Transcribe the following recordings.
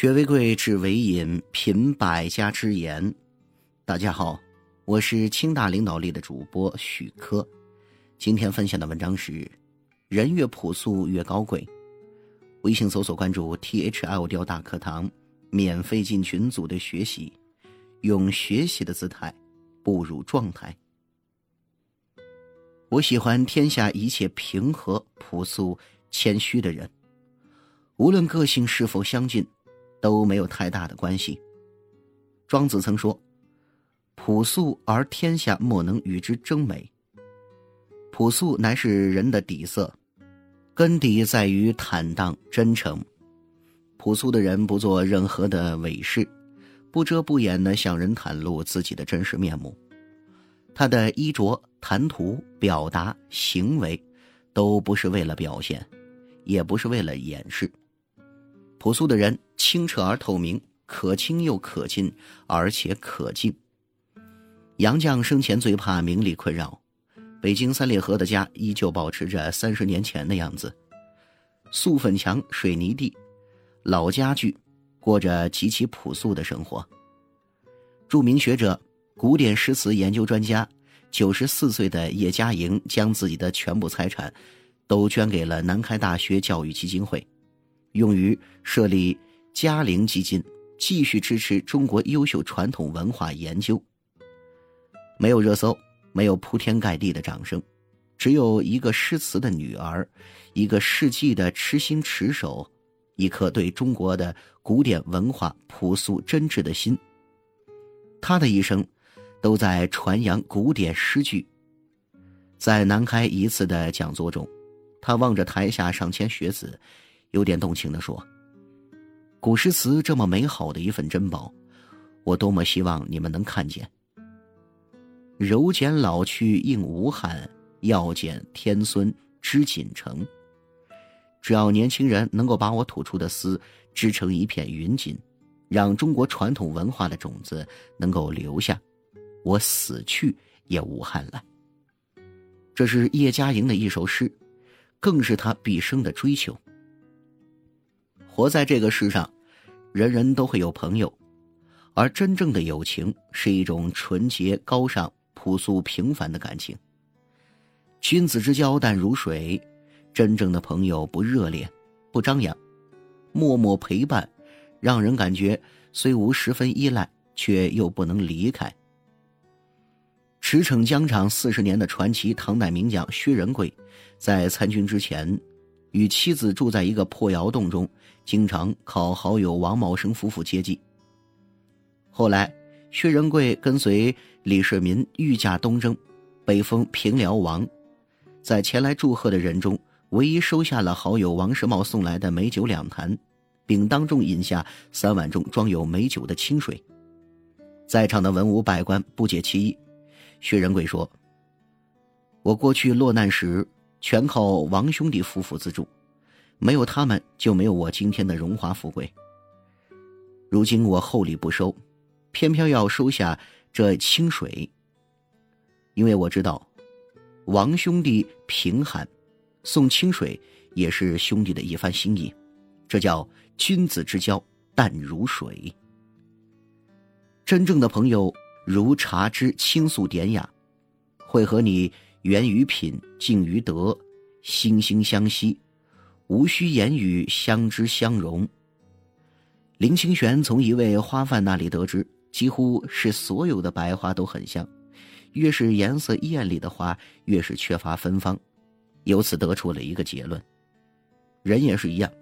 学为贵，知为引，品百家之言。大家好，我是清大领导力的主播许科。今天分享的文章是：人越朴素越高贵。微信搜索关注 “T H L 调大课堂”，免费进群组的学习，用学习的姿态步入状态。我喜欢天下一切平和、朴素、谦虚的人，无论个性是否相近。都没有太大的关系。庄子曾说：“朴素而天下莫能与之争美。”朴素乃是人的底色，根底在于坦荡真诚。朴素的人不做任何的伪饰，不遮不掩的向人袒露自己的真实面目。他的衣着、谈吐、表达、行为，都不是为了表现，也不是为了掩饰。朴素的人清澈而透明，可亲又可近，而且可敬。杨绛生前最怕名利困扰，北京三里河的家依旧保持着三十年前的样子，素粉墙、水泥地，老家具，过着极其朴素的生活。著名学者、古典诗词研究专家、九十四岁的叶嘉莹，将自己的全部财产，都捐给了南开大学教育基金会。用于设立嘉陵基金，继续支持中国优秀传统文化研究。没有热搜，没有铺天盖地的掌声，只有一个诗词的女儿，一个世纪的痴心持守，一颗对中国的古典文化朴素真挚的心。他的一生，都在传扬古典诗句。在南开一次的讲座中，他望着台下上千学子。有点动情地说：“古诗词这么美好的一份珍宝，我多么希望你们能看见。柔简老去应无憾，要见天孙知锦城。只要年轻人能够把我吐出的丝织成一片云锦，让中国传统文化的种子能够留下，我死去也无憾了。”这是叶嘉莹的一首诗，更是他毕生的追求。活在这个世上，人人都会有朋友，而真正的友情是一种纯洁、高尚、朴素、平凡的感情。君子之交淡如水，真正的朋友不热烈，不张扬，默默陪伴，让人感觉虽无十分依赖，却又不能离开。驰骋疆场四十年的传奇唐代名将薛仁贵，在参军之前。与妻子住在一个破窑洞中，经常靠好友王茂生夫妇接济。后来，薛仁贵跟随李世民御驾东征，被封平辽王。在前来祝贺的人中，唯一收下了好友王世茂送来的美酒两坛，并当众饮下三碗中装有美酒的清水。在场的文武百官不解其意。薛仁贵说：“我过去落难时。”全靠王兄弟夫妇资助，没有他们就没有我今天的荣华富贵。如今我厚礼不收，偏偏要收下这清水，因为我知道，王兄弟贫寒，送清水也是兄弟的一番心意。这叫君子之交淡如水。真正的朋友如茶之清素典雅，会和你。源于品，静于德，惺惺相惜，无需言语，相知相融。林清玄从一位花贩那里得知，几乎是所有的白花都很香，越是颜色艳丽的花，越是缺乏芬芳。由此得出了一个结论：人也是一样，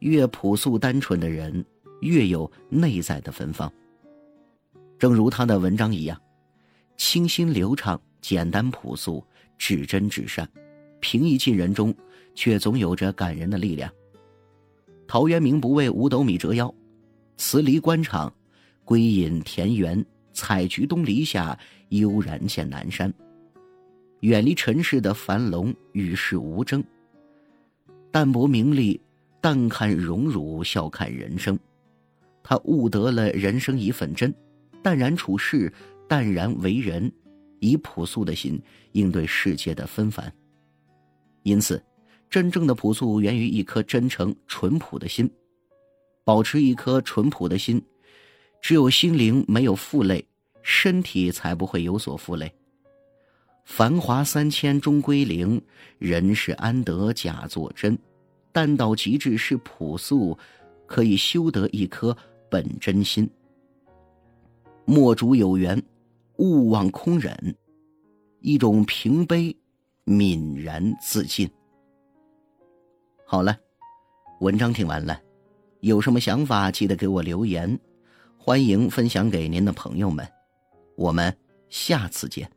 越朴素单纯的人，越有内在的芬芳。正如他的文章一样，清新流畅。简单朴素，至真至善，平易近人中，却总有着感人的力量。陶渊明不为五斗米折腰，辞离官场，归隐田园，采菊东篱下，悠然见南山。远离尘世的樊笼，与世无争，淡泊名利，淡看荣辱，笑看人生。他悟得了人生一份真，淡然处世，淡然为人。以朴素的心应对世界的纷繁，因此，真正的朴素源于一颗真诚淳朴的心。保持一颗淳朴的心。只有心灵没有负累，身体才不会有所负累。繁华三千终归零，人世安得假作真？淡到极致是朴素，可以修得一颗本真心。莫主有缘，勿忘空忍，一种平悲，泯然自尽。好了，文章听完了，有什么想法记得给我留言。欢迎分享给您的朋友们，我们下次见。